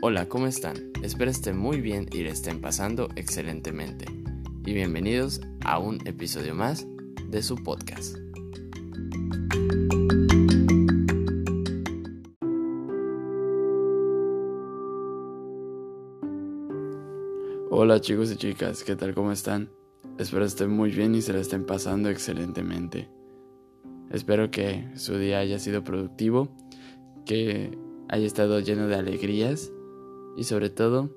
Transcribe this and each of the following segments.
Hola, ¿cómo están? Espero estén muy bien y le estén pasando excelentemente. Y bienvenidos a un episodio más de su podcast. Hola chicos y chicas, ¿qué tal? ¿Cómo están? Espero estén muy bien y se la estén pasando excelentemente. Espero que su día haya sido productivo, que haya estado lleno de alegrías y sobre todo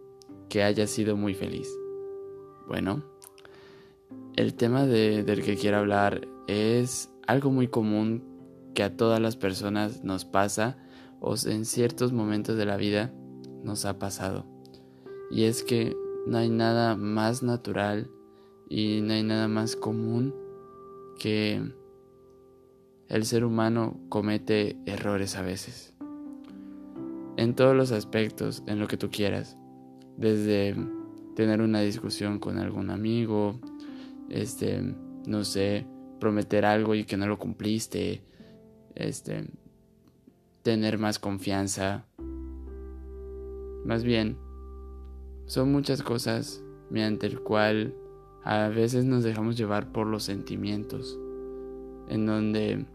que haya sido muy feliz. Bueno, el tema del que quiero hablar es algo muy común que a todas las personas nos pasa o en ciertos momentos de la vida nos ha pasado. Y es que no hay nada más natural y no hay nada más común que el ser humano comete errores a veces en todos los aspectos, en lo que tú quieras. Desde tener una discusión con algún amigo, este, no sé, prometer algo y que no lo cumpliste, este, tener más confianza. Más bien, son muchas cosas mediante el cual a veces nos dejamos llevar por los sentimientos, en donde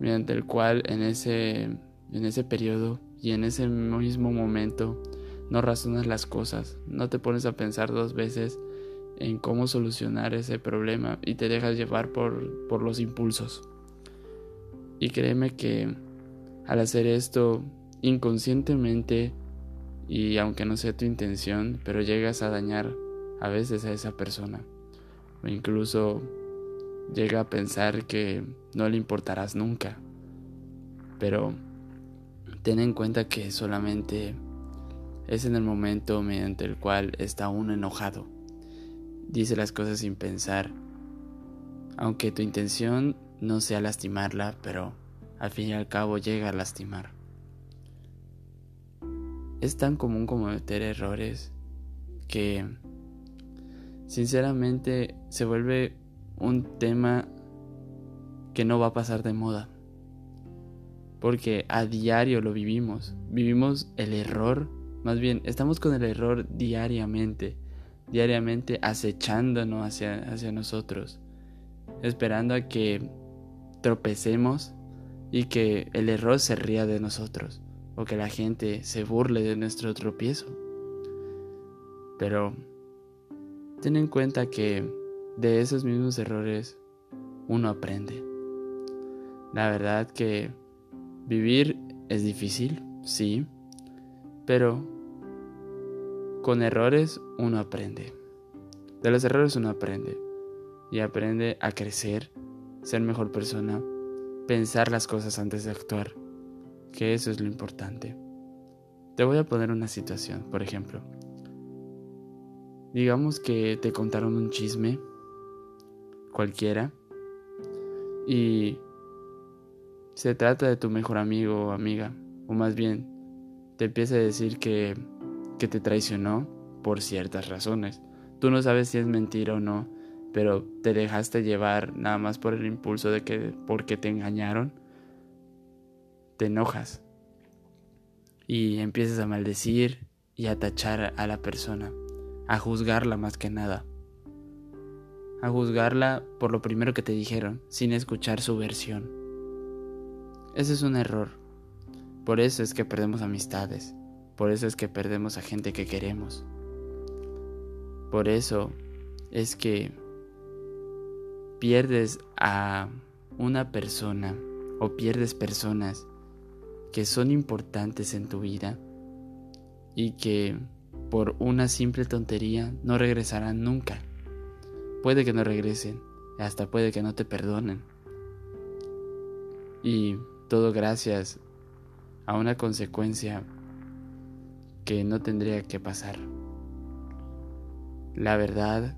mediante el cual en ese en ese periodo y en ese mismo momento no razonas las cosas, no te pones a pensar dos veces en cómo solucionar ese problema y te dejas llevar por, por los impulsos. Y créeme que al hacer esto inconscientemente y aunque no sea tu intención, pero llegas a dañar a veces a esa persona o incluso llega a pensar que no le importarás nunca. Pero ten en cuenta que solamente es en el momento mediante el cual está uno enojado. Dice las cosas sin pensar. Aunque tu intención no sea lastimarla, pero al fin y al cabo llega a lastimar. Es tan común cometer errores que sinceramente se vuelve un tema que no va a pasar de moda porque a diario lo vivimos. Vivimos el error, más bien, estamos con el error diariamente, diariamente acechándonos hacia, hacia nosotros, esperando a que tropecemos y que el error se ría de nosotros o que la gente se burle de nuestro tropiezo. Pero ten en cuenta que de esos mismos errores uno aprende. La verdad que Vivir es difícil, sí, pero con errores uno aprende. De los errores uno aprende y aprende a crecer, ser mejor persona, pensar las cosas antes de actuar, que eso es lo importante. Te voy a poner una situación, por ejemplo. Digamos que te contaron un chisme, cualquiera, y se trata de tu mejor amigo o amiga, o más bien, te empieza a decir que, que te traicionó por ciertas razones. Tú no sabes si es mentira o no, pero te dejaste llevar nada más por el impulso de que porque te engañaron, te enojas y empiezas a maldecir y a tachar a la persona, a juzgarla más que nada, a juzgarla por lo primero que te dijeron, sin escuchar su versión. Ese es un error. Por eso es que perdemos amistades. Por eso es que perdemos a gente que queremos. Por eso es que pierdes a una persona o pierdes personas que son importantes en tu vida y que por una simple tontería no regresarán nunca. Puede que no regresen, hasta puede que no te perdonen. Y todo gracias a una consecuencia que no tendría que pasar. La verdad,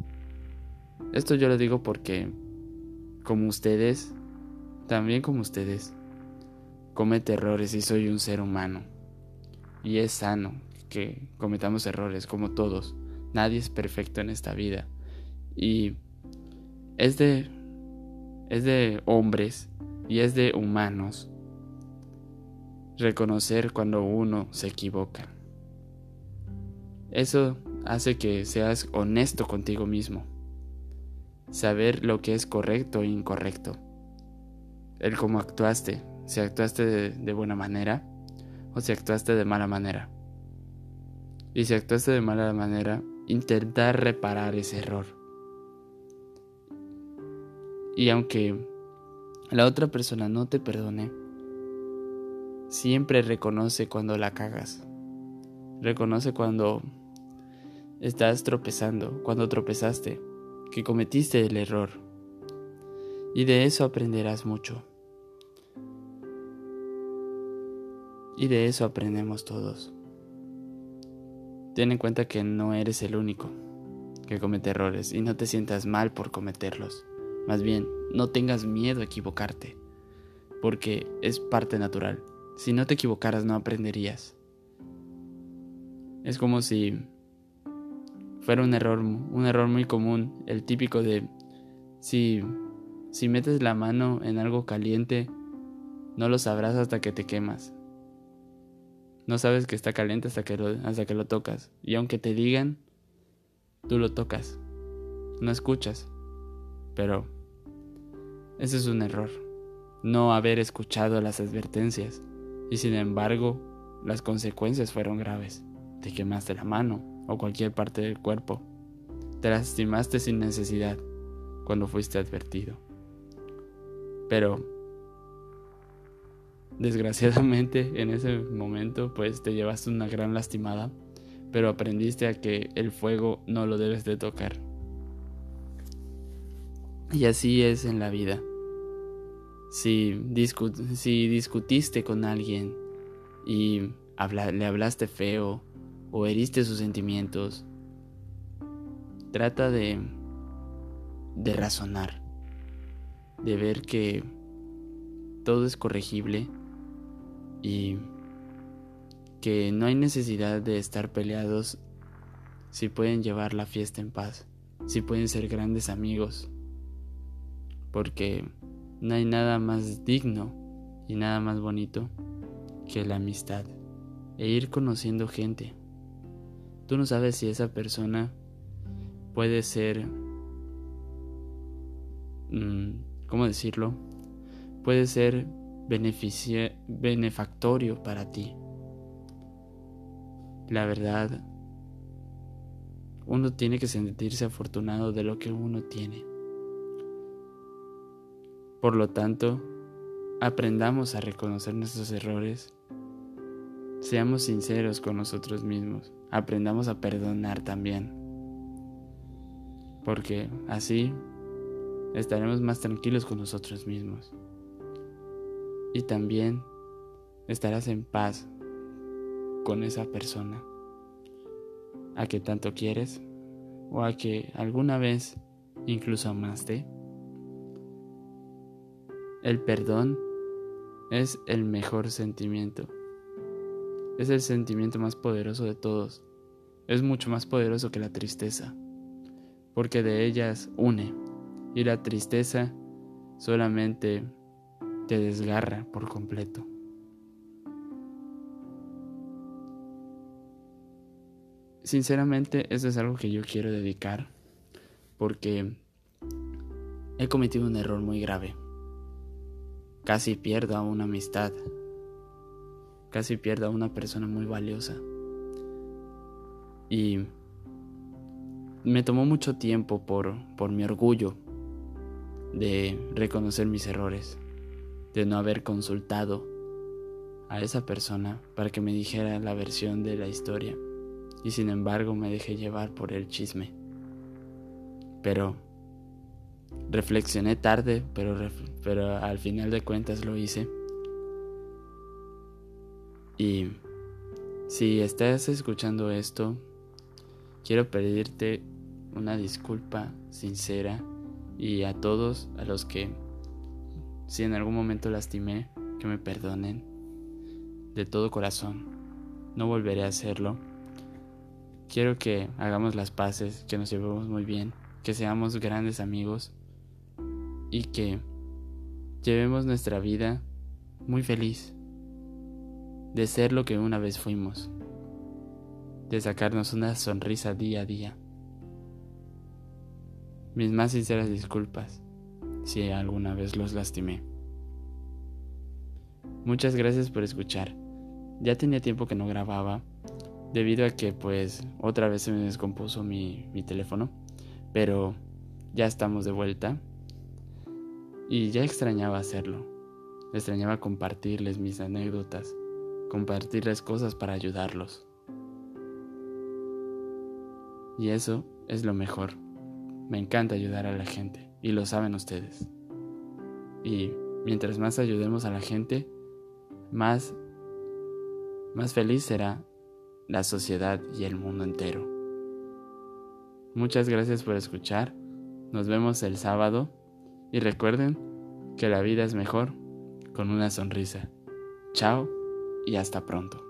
esto yo lo digo porque, como ustedes, también como ustedes, comete errores y soy un ser humano. Y es sano que cometamos errores, como todos. Nadie es perfecto en esta vida. Y es de, es de hombres y es de humanos reconocer cuando uno se equivoca. Eso hace que seas honesto contigo mismo. Saber lo que es correcto e incorrecto. El cómo actuaste, si actuaste de, buena manera o si actuaste de mala manera. Y si actuaste de mala manera, intentar reparar ese error. Y aunque la otra persona no te perdone, siempre reconoce cuando la cagas. Reconoce cuando estás tropezando, cuando tropezaste, que cometiste el error. Y de eso aprenderás mucho. Y de eso aprendemos todos. Ten en cuenta que no eres el único que comete errores y no te sientas mal por cometerlos. Más bien, no tengas miedo a equivocarte, porque es parte natural. Si no te equivocaras no aprenderías. Es como si fuera un error, un error muy común, el típico de si si metes la mano en algo caliente, no lo sabrás hasta que te quemas. No sabes que está caliente hasta que lo, hasta que lo tocas. Y aunque te digan, tú lo tocas. No escuchas. Pero ese es un error. No haber escuchado las advertencias. Y sin embargo, las consecuencias fueron graves. Te quemaste la mano o cualquier parte del cuerpo. Te lastimaste sin necesidad cuando fuiste advertido. Pero desgraciadamente en ese momento pues te llevaste una gran lastimada, pero aprendiste a que el fuego no lo debes de tocar. Y así es en la vida. Si, si discutiste con alguien y le hablaste feo o heriste sus sentimientos, trata de, de razonar, de ver que todo es corregible y que no hay necesidad de estar peleados si pueden llevar la fiesta en paz, si pueden ser grandes amigos, porque no hay nada más digno y nada más bonito que la amistad e ir conociendo gente. Tú no sabes si esa persona puede ser, mm, ¿cómo decirlo? Puede ser benefactorio para ti. La verdad, uno tiene que sentirse afortunado de lo que uno tiene. Por lo tanto, aprendamos a reconocer nuestros errores, seamos sinceros con nosotros mismos, aprendamos a perdonar también, porque así estaremos más tranquilos con nosotros mismos. Y también estarás en paz con esa persona a que tanto quieres o a que alguna vez incluso amaste. El perdón es el mejor sentimiento. Es el sentimiento más poderoso de todos. Es mucho más poderoso que la tristeza, porque de ellas une, y la tristeza solamente te desgarra por completo. Sinceramente, eso es algo que yo quiero dedicar porque he cometido un error muy grave. Casi pierdo a una amistad. Casi pierdo a una persona muy valiosa. Y me tomó mucho tiempo por, por mi orgullo de reconocer mis errores de no haber consultado a esa persona para que me dijera la versión de la historia y sin embargo me dejé llevar por el chisme. Pero reflexioné tarde, pero, pero al final de cuentas lo hice. Y si estás escuchando esto, quiero pedirte una disculpa sincera y a todos a los que si en algún momento lastimé, que me perdonen. De todo corazón. No volveré a hacerlo. Quiero que hagamos las paces, que nos llevemos muy bien, que seamos grandes amigos y que llevemos nuestra vida muy feliz de ser lo que una vez fuimos. de sacarnos una sonrisa día a día. Mis más sinceras disculpas si alguna vez los lastimé. Muchas gracias por escuchar. Ya tenía tiempo que no grababa debido a que pues otra vez se me descompuso mi, mi teléfono, pero ya estamos de vuelta y ya extrañaba hacerlo. Extrañaba compartirles mis anécdotas, compartirles cosas para ayudarlos. Y eso es lo mejor. Me encanta ayudar a la gente y lo saben ustedes. Y mientras más ayudemos a la gente, más más feliz será la sociedad y el mundo entero. Muchas gracias por escuchar. Nos vemos el sábado y recuerden que la vida es mejor con una sonrisa. Chao y hasta pronto.